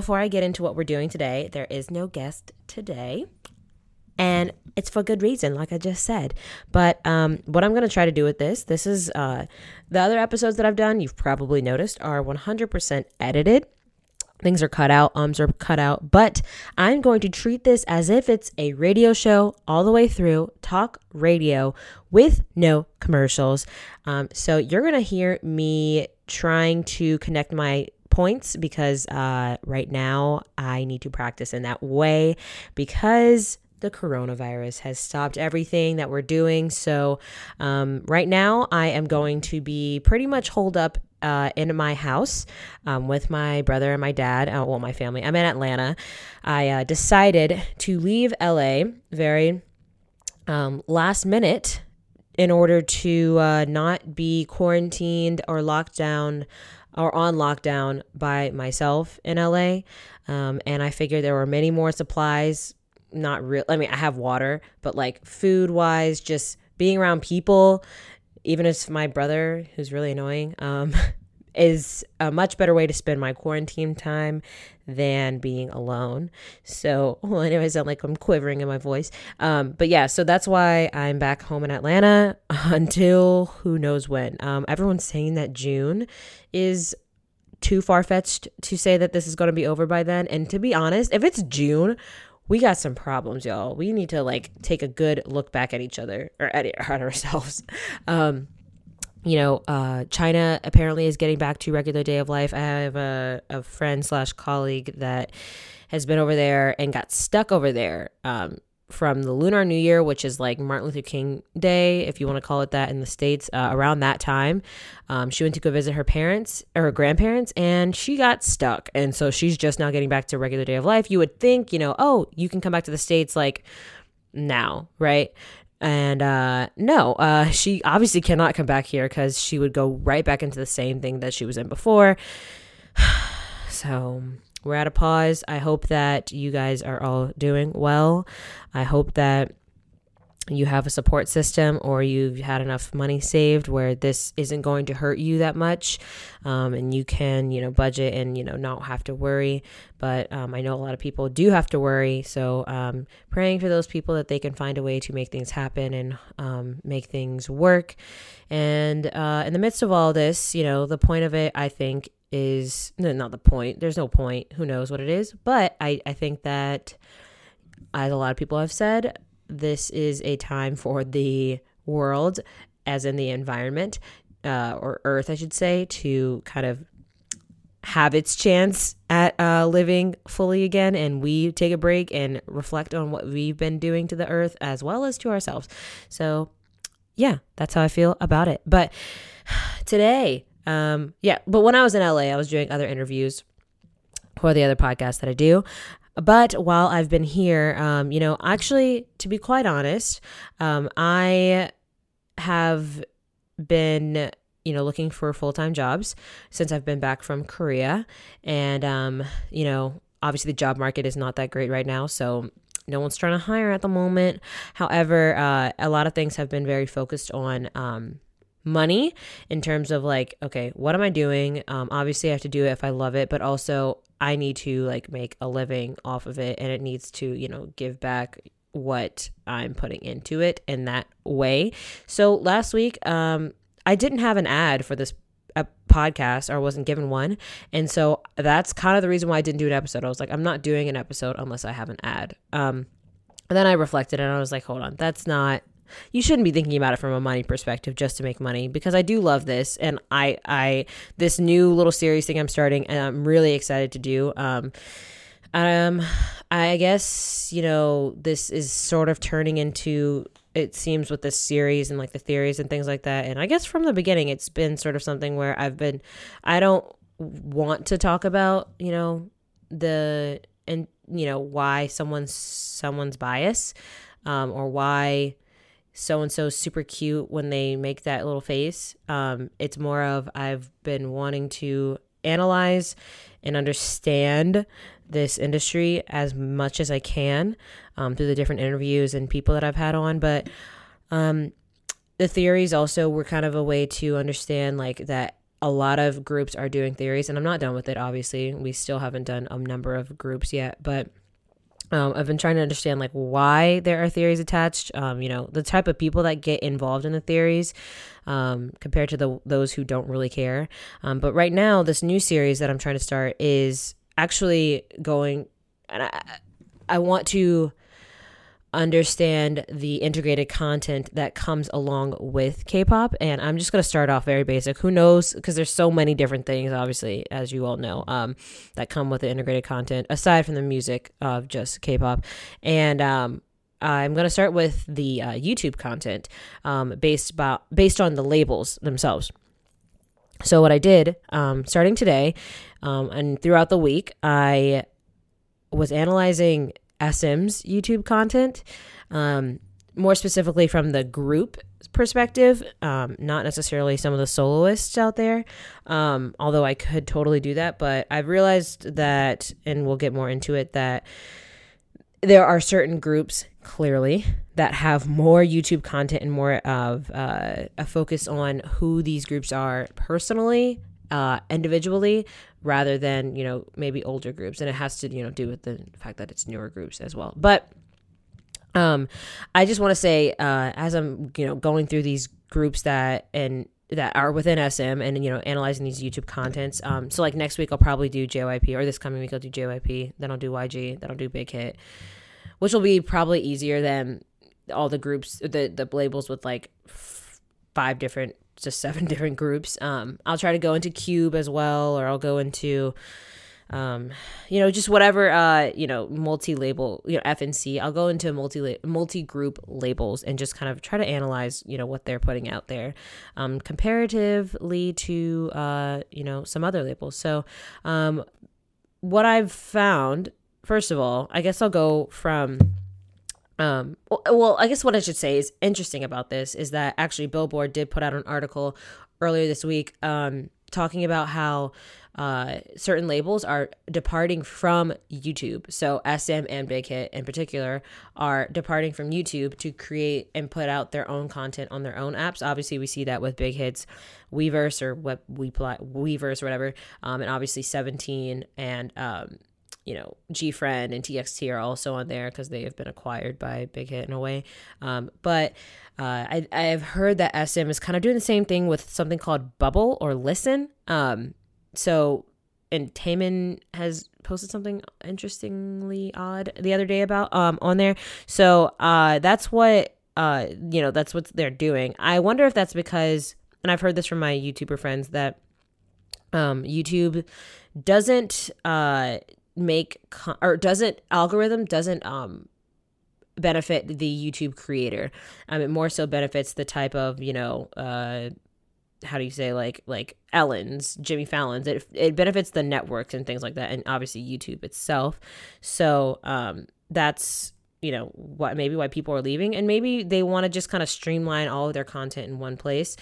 Before I get into what we're doing today, there is no guest today. And it's for good reason like i just said. But um, what i'm going to try to do with this this is uh, the other episodes that i've done you've probably noticed are 100% edited. Things are cut out ums are cut out. But i'm going to treat this as if it's a radio show all the way through talk radio with no commercials. Um, so you're going to hear me trying to connect my points because uh, right now i need to practice in that way because the coronavirus has stopped everything that we're doing. So, um, right now, I am going to be pretty much holed up uh, in my house um, with my brother and my dad. Uh, well, my family. I'm in Atlanta. I uh, decided to leave LA very um, last minute in order to uh, not be quarantined or locked down or on lockdown by myself in LA. Um, and I figured there were many more supplies not real i mean i have water but like food wise just being around people even if my brother who's really annoying um is a much better way to spend my quarantine time than being alone so well anyway I sound like i'm quivering in my voice um but yeah so that's why i'm back home in atlanta until who knows when um everyone's saying that june is too far fetched to say that this is going to be over by then and to be honest if it's june we got some problems, y'all. We need to like take a good look back at each other or at, at ourselves. Um, you know, uh, China apparently is getting back to regular day of life. I have a, a friend slash colleague that has been over there and got stuck over there. Um, from the Lunar New Year, which is like Martin Luther King Day, if you want to call it that in the States, uh, around that time. Um, she went to go visit her parents or her grandparents and she got stuck. And so she's just now getting back to regular day of life. You would think, you know, oh, you can come back to the States like now, right? And uh, no, uh, she obviously cannot come back here because she would go right back into the same thing that she was in before. so we're at a pause. I hope that you guys are all doing well. I hope that you have a support system or you've had enough money saved where this isn't going to hurt you that much um, and you can you know budget and you know not have to worry. But um, i know a lot of people do have to worry. So um, praying for those people that they can find a way to make things happen and um, make things work. And uh, in the midst of all this you know the point of it i think is no, not the point. There's no point. Who knows what it is? But i, I think that as a lot of people have said this is a time for the world, as in the environment, uh, or Earth, I should say, to kind of have its chance at uh, living fully again. And we take a break and reflect on what we've been doing to the Earth as well as to ourselves. So, yeah, that's how I feel about it. But today, um, yeah, but when I was in LA, I was doing other interviews for the other podcast that I do. But while I've been here, um, you know, actually, to be quite honest, um, I have been, you know, looking for full time jobs since I've been back from Korea. And, um, you know, obviously the job market is not that great right now. So, no one's trying to hire at the moment. However, uh, a lot of things have been very focused on um, money in terms of like, okay, what am I doing? Um, obviously, I have to do it if I love it, but also I need to like make a living off of it and it needs to, you know, give back what I'm putting into it in that way. So last week, um, I didn't have an ad for this a podcast or wasn't given one. And so that's kind of the reason why I didn't do an episode. I was like, I'm not doing an episode unless I have an ad. Um, And then I reflected and I was like, hold on, that's not you shouldn't be thinking about it from a money perspective just to make money because I do love this and I I this new little series thing I'm starting and I'm really excited to do. Um um I guess, you know, this is sort of turning into it seems with this series and like the theories and things like that. And I guess from the beginning it's been sort of something where I've been I don't want to talk about, you know, the and you know why someone's someone's bias um, or why so and so super cute when they make that little face. Um, it's more of I've been wanting to analyze and understand this industry as much as I can um, through the different interviews and people that I've had on. But um, the theories also were kind of a way to understand like that a lot of groups are doing theories, and I'm not done with it. Obviously, we still haven't done a number of groups yet, but um, I've been trying to understand like why there are theories attached. Um, you know, the type of people that get involved in the theories um, compared to the those who don't really care. Um, but right now, this new series that I'm trying to start is actually going, and I, I want to understand the integrated content that comes along with K-pop and I'm just going to start off very basic. Who knows because there's so many different things obviously as you all know um, that come with the integrated content aside from the music of just K-pop and um, I'm going to start with the uh, YouTube content um, based about based on the labels themselves. So what I did um, starting today um, and throughout the week I was analyzing SM's YouTube content, um, more specifically from the group perspective, um, not necessarily some of the soloists out there, um, although I could totally do that. But I've realized that, and we'll get more into it, that there are certain groups clearly that have more YouTube content and more of uh, a focus on who these groups are personally uh, individually rather than you know maybe older groups. And it has to you know do with the fact that it's newer groups as well. But um i just want to say uh as i'm you know going through these groups that and that are within sm and you know analyzing these youtube contents um so like next week i'll probably do jyp or this coming week i'll do jyp then i'll do yg then i'll do big hit which will be probably easier than all the groups the the labels with like f- five different just seven different groups. Um, I'll try to go into Cube as well, or I'll go into, um, you know, just whatever, uh, you know, multi-label, you know, FNC. I'll go into multi multi-group labels and just kind of try to analyze, you know, what they're putting out there, um, comparatively to, uh, you know, some other labels. So, um, what I've found, first of all, I guess I'll go from um, well, I guess what I should say is interesting about this is that actually Billboard did put out an article earlier this week um, talking about how uh, certain labels are departing from YouTube. So SM and Big Hit in particular are departing from YouTube to create and put out their own content on their own apps. Obviously, we see that with Big Hits, Weverse or what we Weverse or whatever, um, and obviously 17 and um, you know, GFRIEND and TXT are also on there because they have been acquired by Big Hit in a way. Um, but uh, I, I've heard that SM is kind of doing the same thing with something called Bubble or Lysn. Um, so, and Taemin has posted something interestingly odd the other day about um on there. So, uh, that's what uh you know that's what they're doing. I wonder if that's because, and I've heard this from my YouTuber friends that um YouTube doesn't uh make or doesn't algorithm doesn't um benefit the YouTube creator. Um, it more so benefits the type of you know uh how do you say like like Ellen's, Jimmy Fallon's. It it benefits the networks and things like that, and obviously YouTube itself. So um that's you know what maybe why people are leaving and maybe they want to just kind of streamline all of their content in one place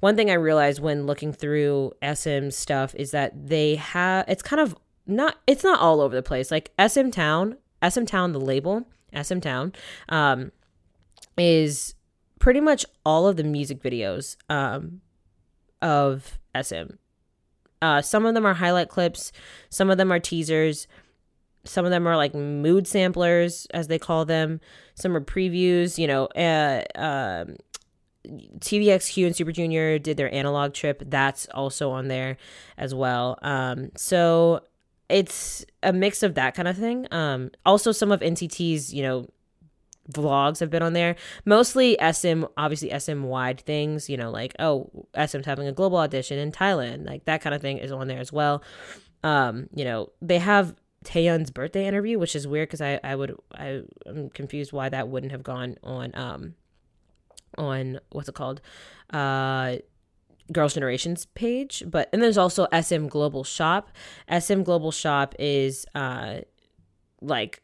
one thing i realized when looking through sm stuff is that they have it's kind of not it's not all over the place. Like SM Town, SM Town, the label SM Town, um, is pretty much all of the music videos um, of SM. Uh, some of them are highlight clips, some of them are teasers, some of them are like mood samplers, as they call them. Some are previews. You know, uh, um, TVXQ and Super Junior did their analog trip. That's also on there as well. Um, so it's a mix of that kind of thing. Um, also, some of NCT's, you know, vlogs have been on there. Mostly SM, obviously SM wide things, you know, like, oh, SM's having a global audition in Thailand. Like that kind of thing is on there as well. Um, you know, they have Taeyeon's birthday interview, which is weird because I, I would I am confused why that wouldn't have gone on um on what's it called? Uh Girls' Generations page, but and there's also SM Global Shop. SM Global Shop is uh like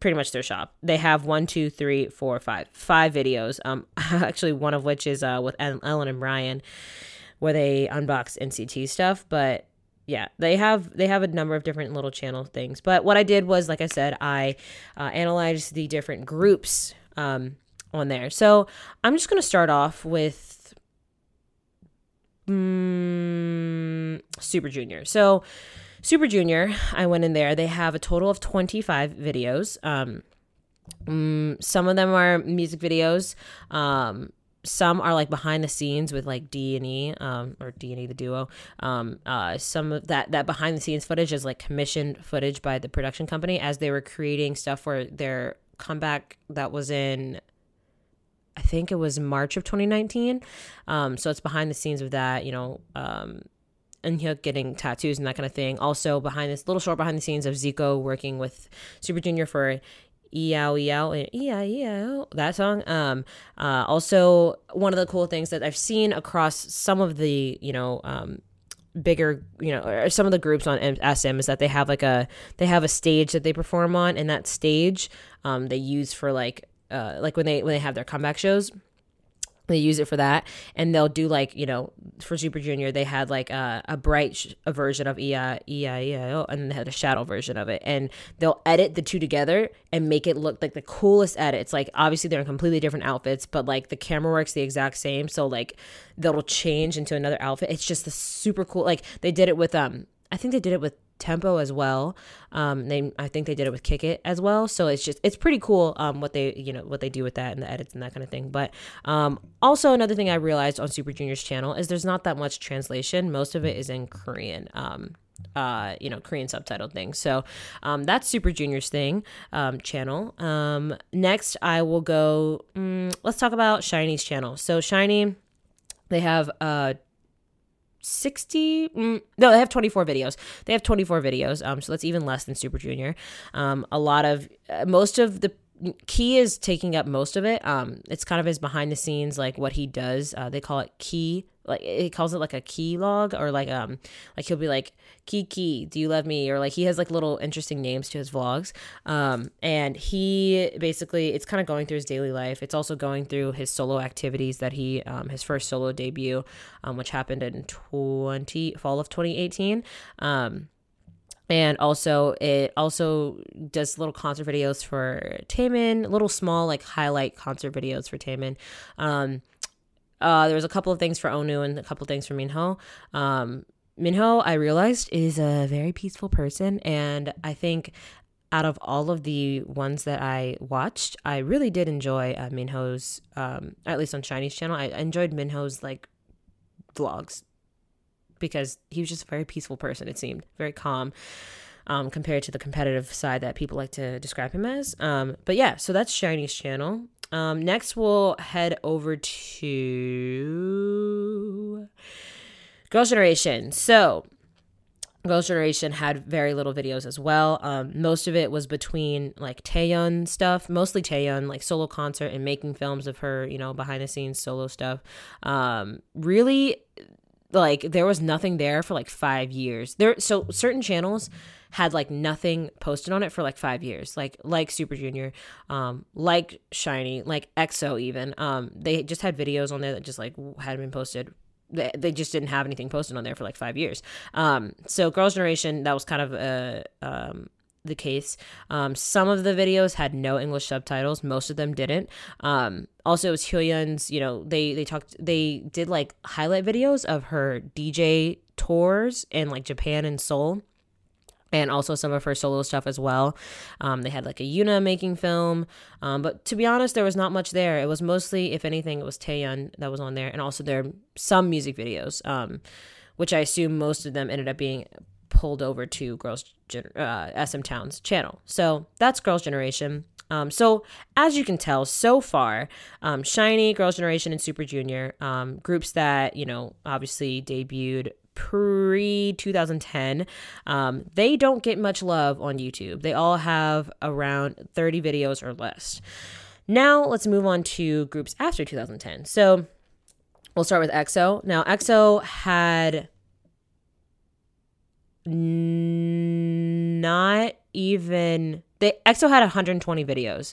pretty much their shop. They have one, two, three, four, five, five videos. Um, actually, one of which is uh with Ellen and Brian, where they unbox NCT stuff. But yeah, they have they have a number of different little channel things. But what I did was, like I said, I uh, analyzed the different groups um on there. So I'm just gonna start off with mm, Super Junior. So, Super Junior, I went in there. They have a total of 25 videos. Um, mm, some of them are music videos. Um, some are like behind the scenes with like D and E, um, or D and E the duo. Um, uh, some of that that behind the scenes footage is like commissioned footage by the production company as they were creating stuff for their comeback that was in think it was March of 2019. Um, so it's behind the scenes of that, you know, um, and Hyuk getting tattoos and that kind of thing. Also behind this little short behind the scenes of Zico working with Super Junior for Eow Eow and that song. Um, uh, also one of the cool things that I've seen across some of the you know um, bigger you know some of the groups on SM is that they have like a they have a stage that they perform on and that stage um, they use for like uh, like when they when they have their comeback shows they use it for that. And they'll do like you know for super junior they had like a, a bright sh- a version of EI, EIEIO and they had a shadow version of it. And they'll edit the two together and make it look like the coolest edits. Like obviously they're in completely different outfits but like the camera works the exact same. So like they'll change into another outfit. It's just the super cool like they did it with um I think they did it with tempo as well. Um, they I think they did it with Kick It as well. So it's just it's pretty cool um, what they you know what they do with that and the edits and that kind of thing. But um, also another thing I realized on Super Junior's channel is there's not that much translation. Most of it is in Korean. Um, uh, you know, Korean subtitled thing. So um, that's Super Junior's thing um, channel. Um, next, I will go. Mm, let's talk about SHINee's channel. So SHINee, they have uh 60 mm, no they have 24 videos. They have 24 videos um so that's even less than super junior. Um a lot of uh, most of the key is taking up most of it. Um it's kind of his behind the scenes like what he does. Uh, they call it key like he calls it like a key log or like um like he'll be like key key, do you love me? Or like he has like little interesting names to his vlogs. Um and he basically it's kind of going through his daily life. It's also going through his solo activities that he um his first solo debut um which happened in 20 fall of 2018 um and also it also does little concert videos for Taemin, little small like highlight concert videos for Taemin. Um, uh, there was a couple of things for Onew and a couple of things for Minho. Um, Minho, I realized, is a very peaceful person, and I think out of all of the ones that I watched, I really did enjoy uh, Minho's, um, at least on SHINee's channel. I enjoyed Minho's like vlogs because he was just a very peaceful person. It seemed very calm. Um, compared to the competitive side that people like to describe him as. Um, but yeah, so that's SHINee's channel. Um, next, we'll head over to Girls' Generation. So, Girls' Generation had very little videos as well. Um, most of it was between like Taeyeon stuff, mostly Taeyeon, like solo concert and making films of her, you know, behind the scenes solo stuff. Um, really, like there was nothing there for like five years. There, so certain channels had like nothing posted on it for like five years. Like like super junior um like SHINee like exo even. Um they just had videos on there that just like hadn't been posted. They, they just didn't have anything posted on there for like five years. Um so girls generation that was kind of a um the case. Um, some of the videos had no English subtitles. Most of them didn't. Um, also, it was Hyoyeon's. You know, they they talked. They did like highlight videos of her DJ tours in like Japan and Seoul and also some of her solo stuff as well. Um, they had like a Yoona making film, um, but to be honest, there was not much there. It was mostly, if anything, it was Taeyeon that was on there, and also there are some music videos, um, which I assume most of them ended up being pulled over to Girls uh, SM Town's channel. So that's Girls Generation. Um, so as you can tell, so far, um, SHINee, Girls' Generation, and Super Junior, um, groups that you know obviously debuted pre 2010, um, they don't get much love on YouTube. They all have around 30 videos or less. Now let's move on to groups after 2010. So we'll start with EXO. Now EXO had not even they EXO had 120 videos.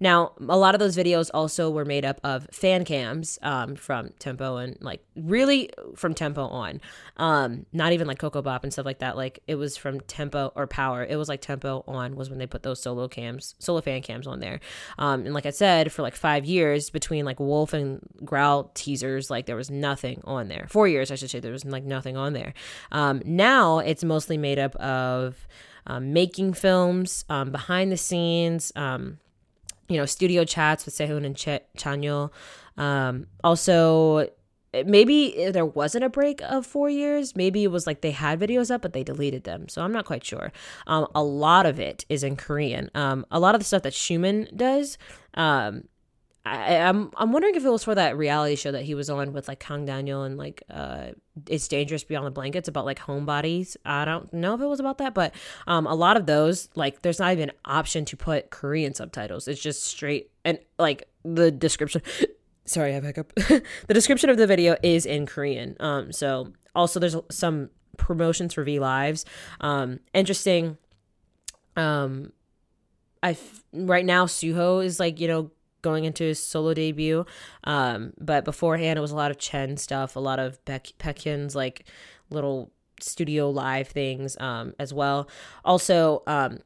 Now, a lot of those videos also were made up of fan cams um, from Tempo and like really from Tempo on. Um, not even like Ko Ko Bop and stuff like that. Like it was from Tempo or Power. It was like Tempo on was when they put those solo cams, solo fan cams on there. Um, and like I said, for like five years between like Wolf and Growl teasers, like there was nothing on there. Four years, I should say, there was like nothing on there. Um, now it's mostly made up of um, making films, um, behind the scenes, um, you know, studio chats with Sehun and Ch- Chanyeol. Um, also, maybe there wasn't a break of four years. Maybe it was like they had videos up, but they deleted them. So I'm not quite sure. Um, a lot of it is in Korean. Um, a lot of the stuff that Xiumin does, um, I, am I'm, I'm wondering if it was for that reality show that he was on with like Kang Daniel and like uh it's dangerous beyond the blankets about like homebodies. I don't know if it was about that, but um a lot of those like there's not even an option to put Korean subtitles. It's just straight and like the description. Sorry, I have hiccup. the description of the video is in Korean. Um so also there's some promotions for V Lives. Um interesting. Um I right now Suho is like you know going into his solo debut. Um, but beforehand, it was a lot of Chen stuff, a lot of Baekhyun's like little studio live things um, as well. Also, um,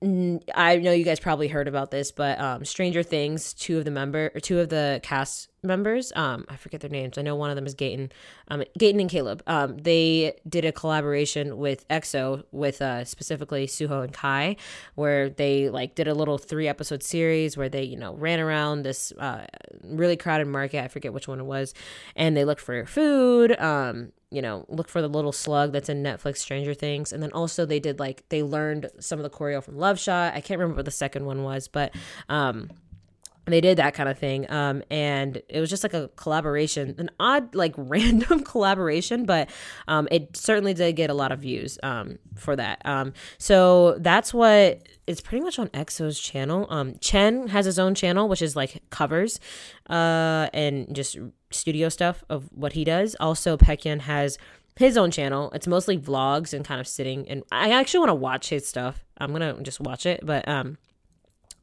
I know you guys probably heard about this, but um, Stranger Things, two of the member, or two of the cast members, um, I forget their names. I know one of them is Gaten, um, Gaten and Caleb. Um, they did a collaboration with EXO with uh, specifically Suho and Kai, where they like did a little three episode series where they you know ran around this uh, really crowded market. I forget which one it was, and they looked for food. Um, you know, look for the little slug that's in Netflix Stranger Things. And then also they did like they learned some of the choreo from Love Shot. I can't remember what the second one was, but um they did that kind of thing um, and it was just like a collaboration an odd like random collaboration but um, it certainly did get a lot of views um, for that um, so that's what it's pretty much on exo's channel um, chen has his own channel which is like covers uh, and just studio stuff of what he does. Also Baekhyun has his own channel. It's mostly vlogs and kind of sitting and i actually want to watch his stuff. I'm gonna just watch it but um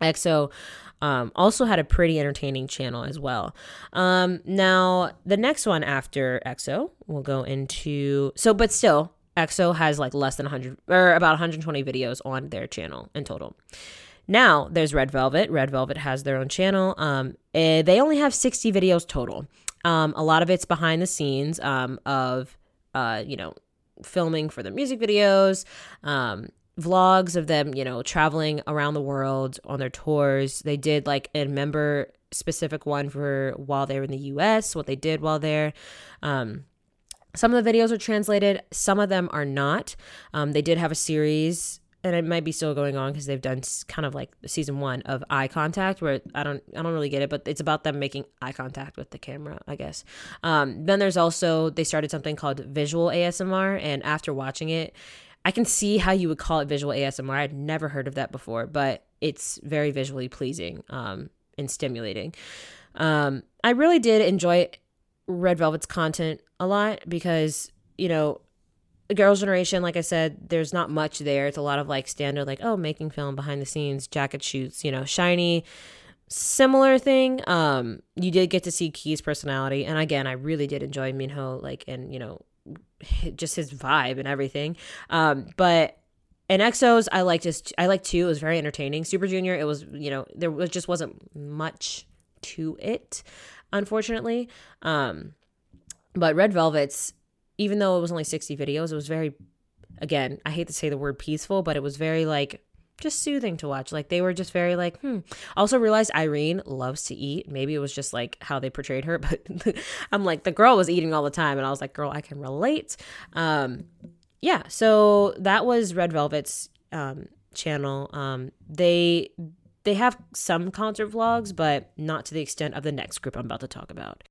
exo um, also had a pretty entertaining channel as well. Um, now, the next one after EXO, we'll go into so, but still, EXO has like less than 100 or about 120 videos on their channel in total. Now there's Red Velvet. Red Velvet has their own channel. Um, eh, they only have 60 videos total. Um, a lot of it's behind the scenes um, of, uh, you know, filming for the music videos, um, vlogs of them, you know, traveling around the world on their tours. They did like a member specific one for while they were in the US, what they did while there. Um, some of the videos are translated, some of them are not. Um, they did have a series and it might be still going on because they've done kind of like season one of eye contact where i don't i don't really get it but it's about them making eye contact with the camera i guess um, then there's also they started something called visual asmr and after watching it I can see how you would call it visual ASMR. I'd never heard of that before, but it's very visually pleasing um, and stimulating. Um, I really did enjoy Red Velvet's content a lot because, you know, Girls' Generation, like I said, there's not much there. It's a lot of like standard, like, oh, making film behind the scenes, jacket shoots, you know, SHINee, similar thing. Um, you did get to see Key's personality. And again, I really did enjoy Minho, like, and, you know, just his vibe and everything. Um, but and EXO's I liked just I liked too. It was very entertaining. Super Junior, it was you know there was just wasn't much to it, unfortunately. Um, but Red Velvet's even though it was only sixty videos, it was very again I hate to say the word peaceful, but it was very like just soothing to watch. Like they were just very like, hmm. Also realized Irene loves to eat. Maybe it was just like how they portrayed her, but I'm like the girl was eating all the time, and I was like, girl, I can relate. Um, yeah. So that was Red Velvet's um, channel. Um, they they have some concert vlogs, but not to the extent of the next group I'm about to talk about.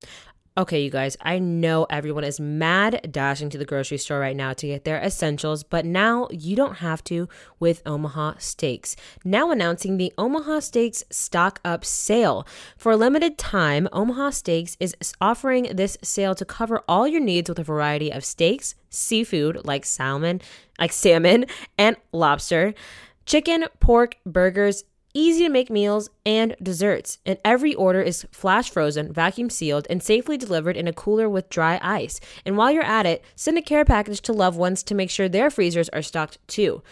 Okay, you guys, I know everyone is mad dashing to the grocery store right now to get their essentials, but now you don't have to with Omaha Steaks. Now announcing the Omaha Steaks Stock Up Sale. For a limited time, Omaha Steaks is offering this sale to cover all your needs with a variety of steaks, seafood like salmon, like salmon and lobster, chicken, pork, burgers, easy to make meals, and desserts. And every order is flash frozen, vacuum sealed, and safely delivered in a cooler with dry ice. And while you're at it, send a care package to loved ones to make sure their freezers are stocked too.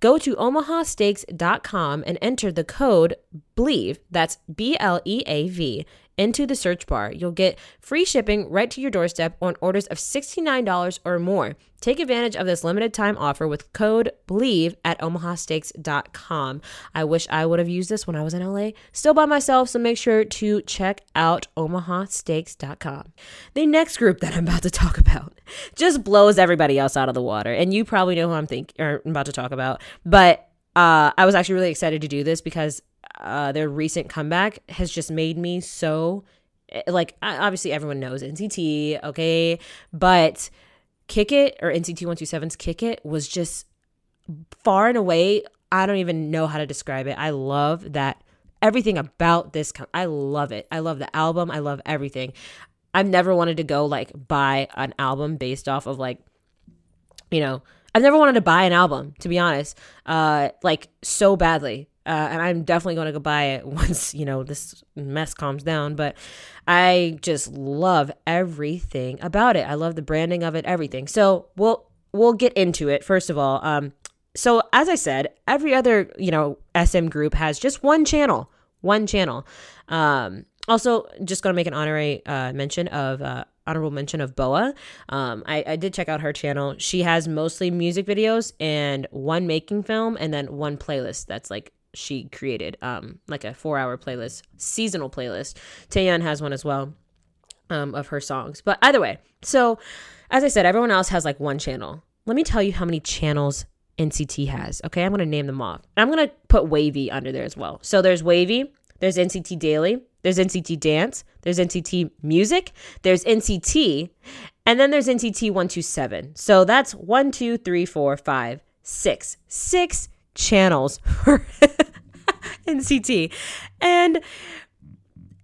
Go to omahasteaks.com and enter the code BLEAV, that's B L E A V, into the search bar. You'll get free shipping right to your doorstep on orders of $69 or more. Take advantage of this limited time offer with code BLEAV at omahasteaks.com. I wish I would have used this when I was in LA, still by myself, so make sure to check out omahasteaks.com. The next group that I'm about to talk about just blows everybody else out of the water, and you probably know who I'm think or I'm about to talk about, but uh, I was actually really excited to do this because uh, their recent comeback has just made me so eh, like obviously everyone knows NCT, okay, but Kick It or NCT 127's Kick It was just far and away I don't even know how to describe it. I love that everything about this I love it. I love the album. I love everything. I've never wanted to go like buy an album based off of like you know, I've never wanted to buy an album, to be honest, uh, like so badly. Uh, and I'm definitely going to go buy it once you know this mess calms down. But I just love everything about it. I love the branding of it, everything. So we'll we'll get into it first of all. Um, so as I said, every other you know SM group has just one channel, one channel. Um, also, just going to make an honorary uh, mention of uh, honorable mention of BoA. Um, I, I did check out her channel. She has mostly music videos and one making film, and then one playlist that's like she created, um, like a four hour playlist, seasonal playlist. Taeyeon has one as well. Um, of her songs. But either way, so as I said, everyone else has like one channel. Let me tell you how many channels NCT has. Okay, I'm gonna name them off. I'm gonna put WayV under there as well. So there's WayV, there's NCT Daily, there's NCT Dance, there's NCT Music, there's NCT, and then there's NCT 127. So that's one, two, three, four, five, six. Six channels for NCT. And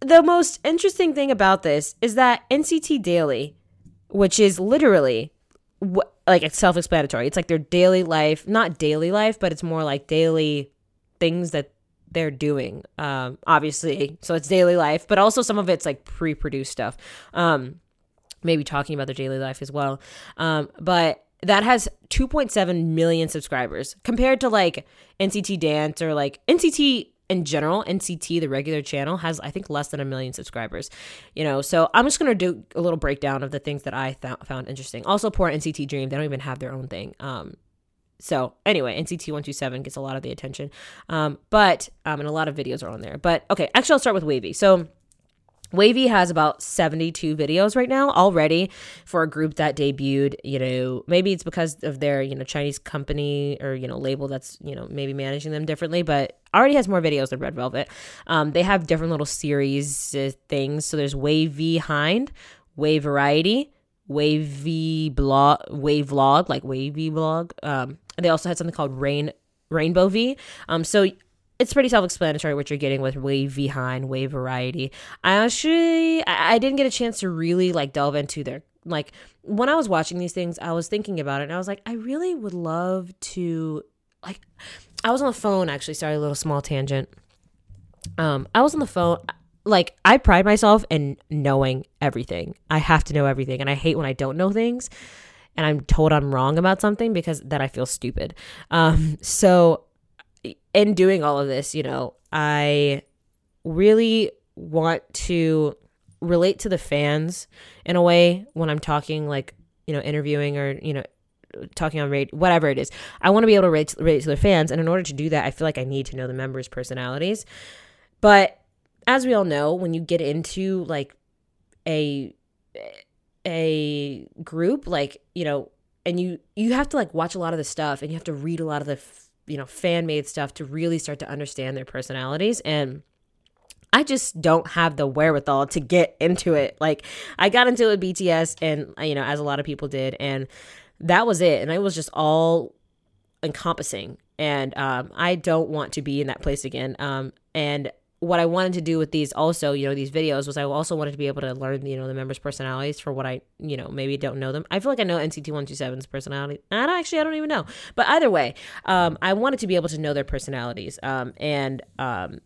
the most interesting thing about this is that NCT Daily, which is literally like it's self-explanatory. It's like their daily life, not daily life, but it's more like daily things that they're doing. Um, obviously, so it's daily life, but also some of it's like pre-produced stuff. Um, maybe talking about their daily life as well. Um, but that has 2.7 million subscribers compared to like NCT Dance or like NCT in general, NCT, the regular channel, has I think less than a million subscribers. You know, so I'm just gonna do a little breakdown of the things that I th- found interesting. Also, poor NCT Dream, they don't even have their own thing. Um, so anyway, NCT 127 gets a lot of the attention. Um, but um, and a lot of videos are on there. But okay, actually I'll start with WayV. So WayV has about 72 videos right now already for a group that debuted, you know, maybe it's because of their, you know, Chinese company or, you know, label that's, you know, maybe managing them differently, but already has more videos than Red Velvet. Um, they have different little series uh, things. So there's WayV Hind, Wave Variety, WayV blog, Wave Vlog, like WayV Vlog. Um, they also had something called Rain Rainbow V. Um, so it's pretty self-explanatory what you're getting with wave behind wave variety. I actually I, I, didn't get a chance to really like delve into their like when i was watching these things i was thinking about it and i was like i really would love to like i was on the phone actually sorry a little small tangent. Um i was on the phone like i pride myself in knowing everything. I have to know everything and i hate when i don't know things and i'm told i'm wrong about something because that i feel stupid. Um so in doing all of this, you know, I really want to relate to the fans in a way when I'm talking, like, you know, interviewing or, you know, talking on radio, whatever it is. I want to be able to relate, to relate to the fans. And in order to do that, I feel like I need to know the members' personalities. But as we all know, when you get into like a, a group, like, you know, and you, you have to like watch a lot of the stuff and you have to read a lot of the you know, fan made stuff to really start to understand their personalities. And I just don't have the wherewithal to get into it. Like I got into it with BTS and you know, as a lot of people did, and that was it. And it was just all encompassing. And um, I don't want to be in that place again. Um, and what I wanted to do with these also, you know, these videos was I also wanted to be able to learn, you know, the members' personalities for what I, you know, maybe don't know them. I feel like I know NCT 127's personality. I don't actually, I don't even know. But either way, um, I wanted to be able to know their personalities. Um, and um,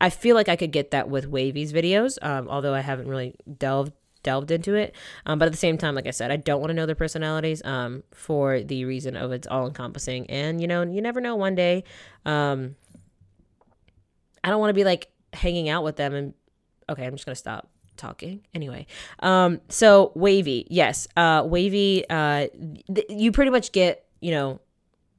I feel like I could get that with WayV's videos, um, although I haven't really delved delved into it. Um, but at the same time, like I said, I don't want to know their personalities um, for the reason of it's all encompassing. And, you know, you never know one day. Um, I don't want to be like hanging out with them and okay, I'm just gonna stop talking anyway. Um, so WayV yes, uh, WayV uh, th- you pretty much get you know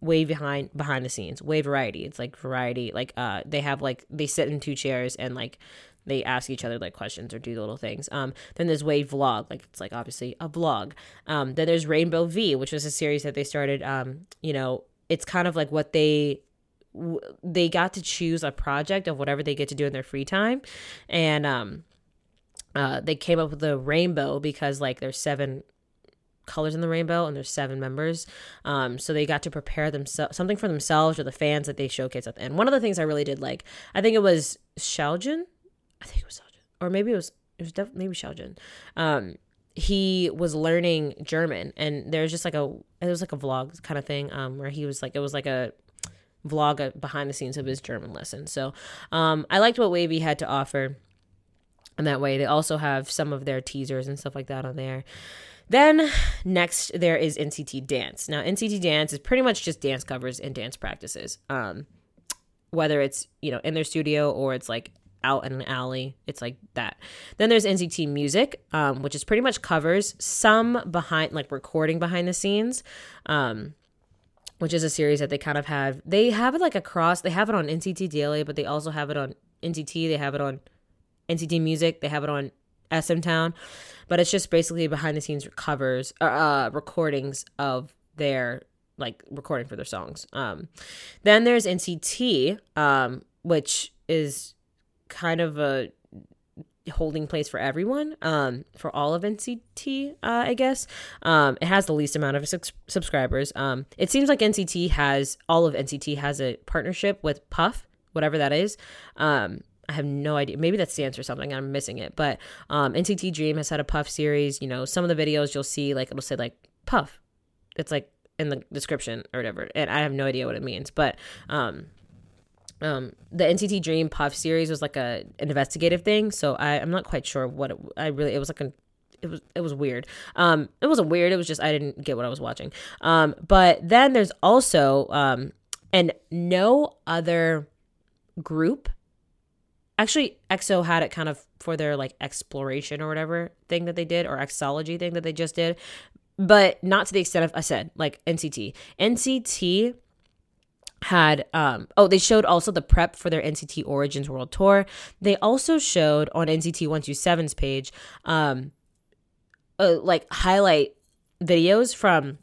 way behind behind the scenes, way variety. It's like variety, like uh, they have like they sit in two chairs and like they ask each other like questions or do little things. Um, then there's Wave Vlog, like it's like obviously a vlog. Um, then there's Rainbow V, which was a series that they started. Um, you know, it's kind of like what they they got to choose a project of whatever they get to do in their free time and um uh they came up with the rainbow because like there's seven colors in the rainbow and there's seven members um so they got to prepare themselves something for themselves or the fans that they showcase at the end one of the things i really did like i think it was Xiaojun. i think it was Xiaojun. or maybe it was it was definitely maybe Xiaojun. um he was learning German and there's just like a it was like a vlog kind of thing um where he was like it was like a vlog behind the scenes of his German lesson. So um, I liked what WayV had to offer. And that way, they also have some of their teasers and stuff like that on there. Then next, there is NCT Dance. Now, NCT Dance is pretty much just dance covers and dance practices. Um, whether it's you know in their studio or it's like out in an alley, it's like that. Then there's NCT Music, um, which is pretty much covers, some behind like recording behind the scenes. Um, which is a series that they kind of have. They have it like across. They have it on NCT DLA, but they also have it on NCT. They have it on NCT Music. They have it on SM Town, but it's just basically behind the scenes covers, uh, uh, recordings of their like recording for their songs. Um, then there's NCT, um, which is kind of a holding place for everyone um for all of NCT uh, I guess. Um it has the least amount of su- subscribers. Um it seems like NCT has all of NCT has a partnership with Puff whatever that is. Um I have no idea. Maybe that stands for something. I'm missing it. But um NCT Dream has had a Puff series. You know some of the videos you'll see like it'll say like Puff. It's like in the description or whatever. And I have no idea what it means. But um um, the NCT Dream Puff series was like a an investigative thing, so I I'm not quite sure what it, I really it was like a it was it was weird. Um, it wasn't weird. It was just I didn't get what I was watching. Um, but then there's also um, and no other group. Actually, EXO had it kind of for their like exploration or whatever thing that they did, or exology thing that they just did, but not to the extent of I said like NCT. NCT had um oh they showed also the prep for their NCT Origins World Tour. They also showed on NCT 127's page um uh, like highlight videos from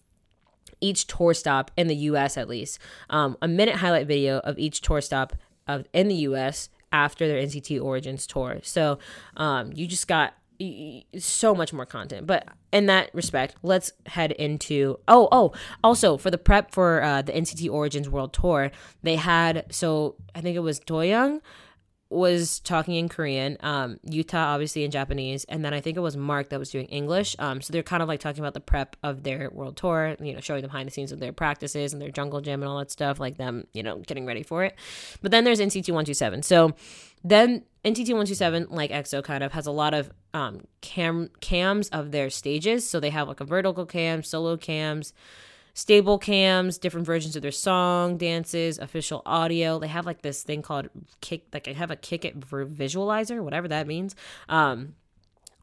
each tour stop in the US at least. Um a minute highlight video of each tour stop of in the US after their NCT Origins tour. So um you just got so much more content. But in that respect, let's head into oh oh also for the prep for uh, the NCT Origins World Tour, they had so I think it was Doyoung was talking in Korean, um, Yuta obviously in Japanese, and then I think it was Mark that was doing English. Um, so they're kind of like talking about the prep of their world tour, you know, showing them behind the scenes of their practices and their jungle gym and all that stuff, like them, you know, getting ready for it. But then there's NCT 127. So then NCT 127, like EXO, kind of has a lot of um, cam cams of their stages. So they have like a vertical cam, solo cams, stable cams, different versions of their song, dances, official audio. They have like this thing called kick, like I have a kick it visualizer, whatever that means. Um,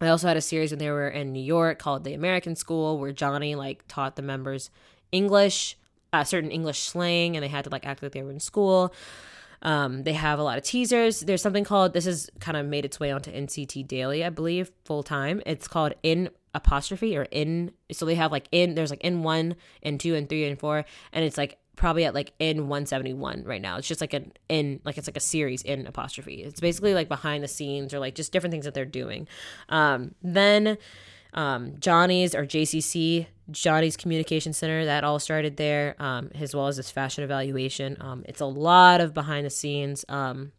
I also had a series when they were in New York called The American School, where Johnny like taught the members English, uh, certain English slang, and they had to like act like they were in school. Um, they have a lot of teasers. There's something called this is kind of made its way onto NCT Daily, I believe, full time. It's called In apostrophe or in so they have like in there's like in one and two and three and four and it's like probably at like in 171 right now. It's just like an in like it's like a series in apostrophe. It's basically like behind the scenes or like just different things that they're doing. Um, then um, Johnny's or JCC, Johnny's Communication Center, that all started there, um, as well as this fashion evaluation. Um, it's a lot of behind the scenes. Um,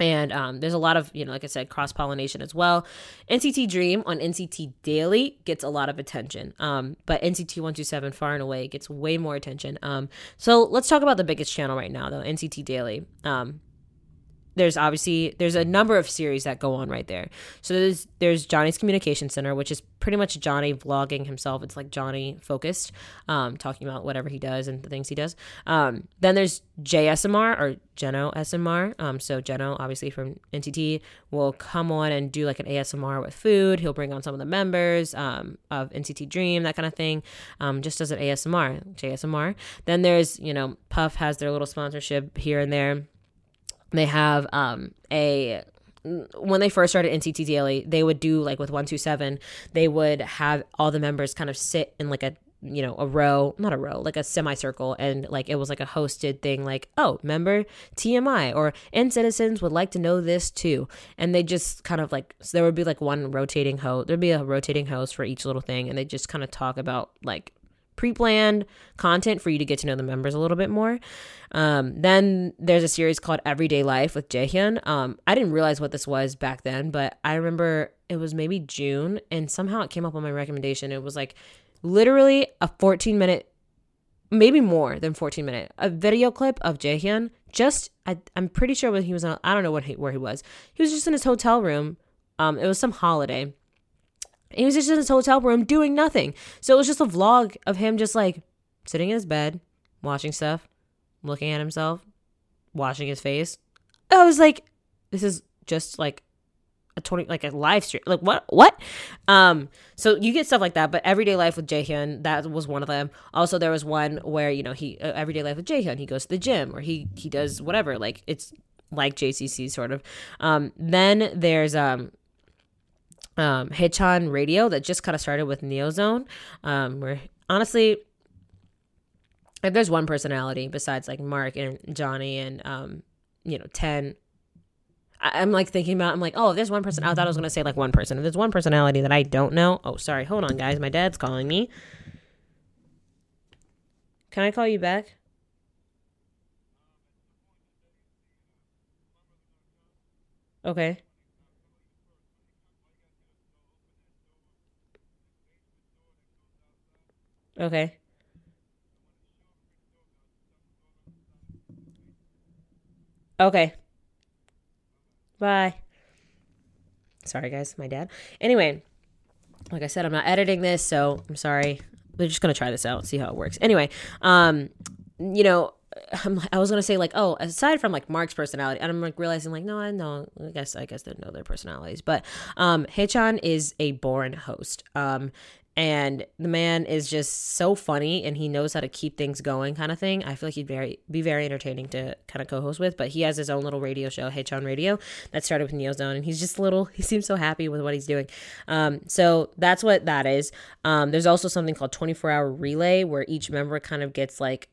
and um, there's a lot of, you know, like I said, cross pollination as well. NCT Dream on NCT Daily gets a lot of attention, um, but NCT 127 far and away gets way more attention. So let's talk about the biggest channel right now, though NCT Daily. There's obviously there's a number of series that go on right there. So there's there's Johnny's Communication Center, which is pretty much Johnny vlogging himself. It's like Johnny focused, um, talking about whatever he does and the things he does. Um, then there's JSMR or Jeno SMR. Um, so Jeno, obviously from NCT, will come on and do like an ASMR with food. He'll bring on some of the members um, of NCT Dream, that kind of thing, um, just as an ASMR, JSMR. Then there's you know Puff has their little sponsorship here and there they have um, a when they first started NCT Daily, they would do like with 127, they would have all the members kind of sit in like a you know a row not a row like a semicircle and like it was like a hosted thing like oh member tmi or NCTzens would like to know this too and they just kind of like so there would be like one rotating host there'd be a rotating host for each little thing and they just kind of talk about like pre-planned content for you to get to know the members a little bit more. Um, then there's a series called Everyday Life with Jaehyun. Um, I didn't realize what this was back then, but I remember it was maybe June, and somehow it came up on my recommendation. It was like literally a 14 minute, maybe more than 14 minute, a video clip of Jaehyun. Just I, I'm pretty sure when he was on, I don't know what he, where he was. He was just in his hotel room. Um, it was some holiday he was just in his hotel room doing nothing. So it was just a vlog of him just like sitting in his bed, watching stuff, looking at himself, washing his face. I was like, this is just like a 20 like a live stream like what what um so you get stuff like that but everyday life with Jaehyun that was one of them also there was one where you know he uh, everyday life with Jaehyun he goes to the gym or he he does whatever like it's like JCC sort of um then there's um um, Haechan Radio that just kind of started with Neozone. Um, where honestly, if there's one personality besides like Mark and Johnny and um, you know Ten, I- am like thinking about. I'm like, oh, if there's one person. I thought I was gonna say like one person. If there's one personality that I don't know. Oh, sorry. Hold on, guys. My dad's calling me. Can I call you back? Okay. Okay. Okay. Bye. Sorry, guys, my dad. Anyway, like I said, I'm not editing this, so I'm sorry. We're just gonna try this out, see how it works. Anyway, um, you know, I'm, I was gonna say like, oh, aside from like Mark's personality, and I'm like realizing like, no, I know, I guess, I guess they know their personalities, but um, Haechan is a born host. Um, and the man is just so funny and he knows how to keep things going kind of thing. I feel like he'd very be very entertaining to kind of co-host with but he has his own little radio show Haechan radio that started with neozone and he's just little he seems so happy with what he's doing. Um, so that's what that is. Um, there's also something called 24 hour relay where each member kind of gets like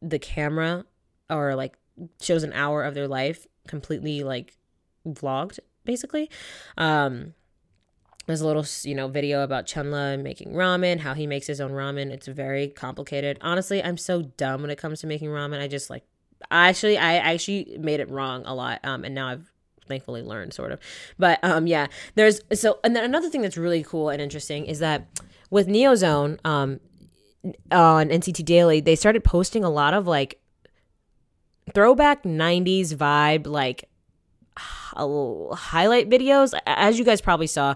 the camera or like shows an hour of their life completely like vlogged basically. Um there's a little you know video about Chenle making ramen how he makes his own ramen. It's very complicated. Honestly i'm so dumb when it comes to making ramen. I just like actually i actually made it wrong a lot um and now i've thankfully learned sort of. But um yeah there's so and then another thing that's really cool and interesting is that with neozone um on nct daily they started posting a lot of like throwback 90s vibe like highlight videos. As you guys probably saw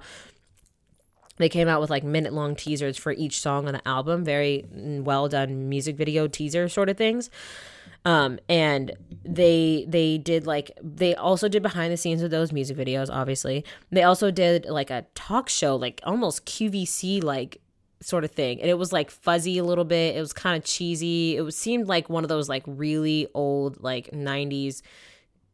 they came out with like minute long teasers for each song on the album very well done music video teaser sort of things. Um, and they they did like they also did behind the scenes of those music videos obviously. They also did like a talk show like almost qvc like sort of thing. And it was like fuzzy a little bit. It was kind of cheesy. It was seemed like one of those like really old like 90s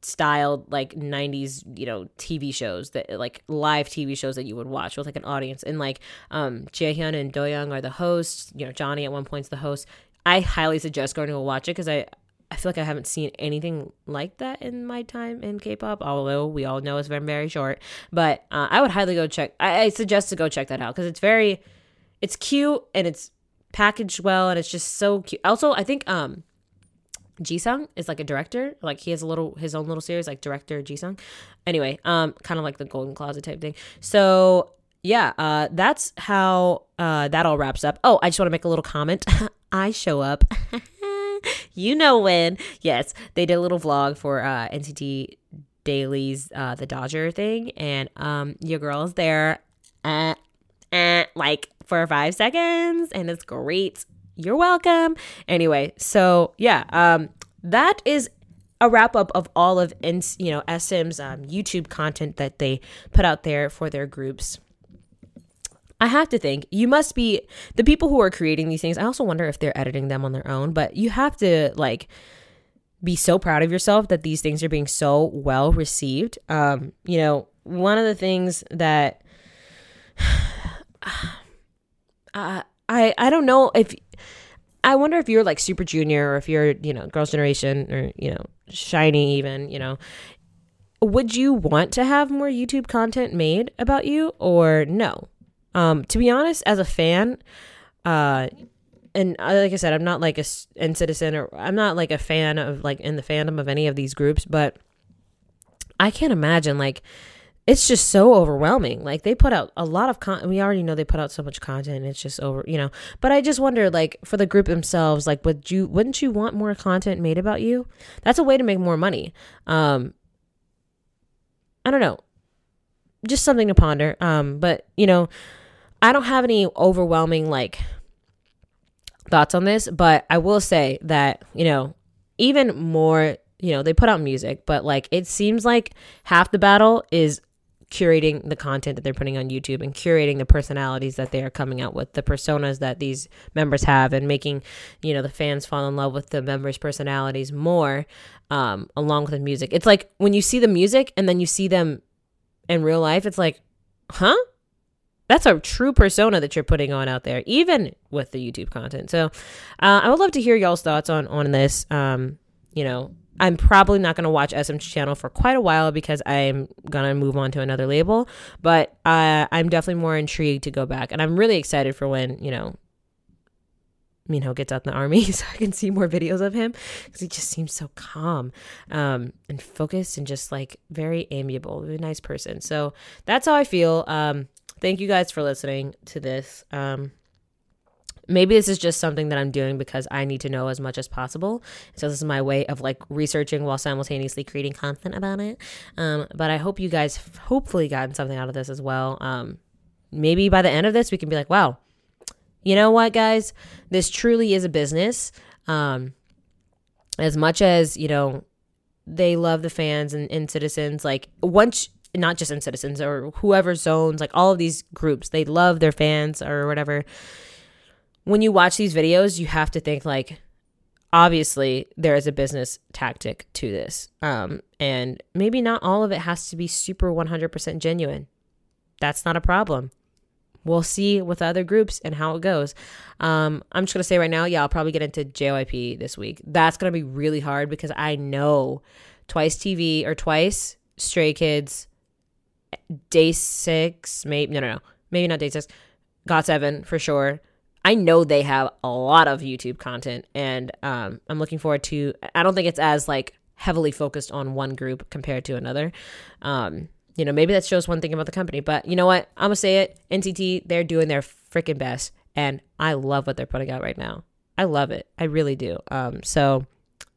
styled like 90s you know tv shows that like live tv shows that you would watch with like an audience and like um jaehyun and doyoung are the hosts you know johnny at one point's the host I highly suggest going to watch it because I I feel like I haven't seen anything like that in my time in K-pop. Although we all know it's very very short, but uh, I would highly go check. I, I suggest to go check that out because it's very, it's cute and it's packaged well and it's just so cute. Also, I think um, Jisung is like a director. Like he has a little his own little series, like director Jisung. Anyway, um, kind of like the Golden Closet type thing. So yeah, uh, that's how uh, that all wraps up. Oh, I just want to make a little comment. I show up. you know when. Yes, they did a little vlog for uh, NCT Daily's uh, The Dodger thing, and um, your girl is there, uh, uh, like for five seconds, and it's great. You're welcome. Anyway, so yeah, um, that is a wrap up of all of you know SM's um, YouTube content that they put out there for their groups. I have to think you must be the people who are creating these things. I also wonder if they're editing them on their own, but you have to like be so proud of yourself that these things are being so well received. Um, you know, one of the things that uh, I I don't know if I wonder if you're like Super Junior or if you're you know Girls' Generation or you know SHINee even you know would you want to have more YouTube content made about you or no? Um, to be honest, as a fan, uh, and like I said, I'm not like a NCTzen, or I'm not like a fan of like in the fandom of any of these groups, but I can't imagine like it's just so overwhelming. Like they put out a lot of content. We already know they put out so much content. It's just over, you know. But I just wonder, like for the group themselves, like would you wouldn't you want more content made about you? That's a way to make more money. Um, I don't know, just something to ponder. Um, but you know I don't have any overwhelming like thoughts on this, but I will say that, you know, even more, you know, they put out music, but like it seems like half the battle is curating the content that they're putting on YouTube and curating the personalities that they are coming out with, the personas that these members have, and making, you know, the fans fall in love with the members' personalities more, um, along with the music. It's like when you see the music and then you see them in real life, it's like, huh? that's a true persona that you're putting on out there, even with the YouTube content. So, uh, I would love to hear y'all's thoughts on on this. Um, you know, I'm probably not going to watch SM's channel for quite a while because I'm going to move on to another label, but uh, I'm definitely more intrigued to go back. And I'm really excited for when, you know, Minho gets out in the army so I can see more videos of him because he just seems so calm um, and focused and just like very amiable, very nice person. So that's how I feel. Um, thank you guys for listening to this. Um, maybe this is just something that I'm doing because I need to know as much as possible. So this is my way of like researching while simultaneously creating content about it. Um, but I hope you guys hopefully gotten something out of this as well. Um, maybe by the end of this, we can be like, wow, you know what, guys, this truly is a business. Um, as much as you know, they love the fans and, and NCTzens. Like once not just in NCTzens or whoever zones, like all of these groups, they love their fans or whatever. When you watch these videos, you have to think like, obviously there is a business tactic to this. Um, and maybe not all of it has to be super 100% genuine. That's not a problem. We'll see with other groups and how it goes. Um, I'm just gonna say right now, yeah, I'll probably get into JYP this week. That's gonna be really hard because I know Twice TV or Twice, Stray Kids, Day6, maybe no, no, no, maybe not Day6, GOT7 for sure. I know they have a lot of YouTube content, and um, I'm looking forward to. I don't think it's as like heavily focused on one group compared to another. Um, you know, maybe that shows one thing about the company, but you know what? I'm gonna say it. NCT, they're doing their freaking best, and I love what they're putting out right now. I love it. I really do. Um, so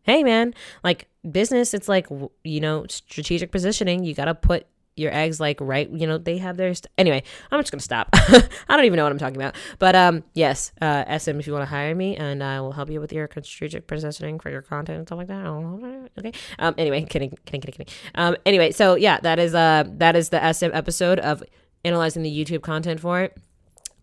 hey, man, like business, it's like you know, strategic positioning. You gotta put your eggs like right you know they have their st- anyway i'm just gonna stop. I don't even know what i'm talking about. But um yes uh sm if you want to hire me and i will help you with your strategic positioning for your content and stuff like that okay? Um anyway kidding kidding kidding kidding. Um anyway so yeah that is uh that is the sm episode of analyzing the youtube content for it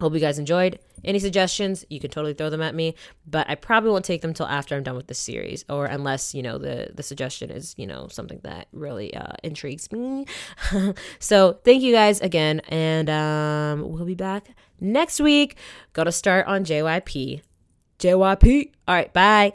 hope you guys enjoyed any suggestions, you can totally throw them at me, but I probably won't take them till after I'm done with the series, or unless you know the the suggestion is you know something that really uh, intrigues me. so thank you guys again, and um, we'll be back next week. Got to start on JYP JYP. All right, bye.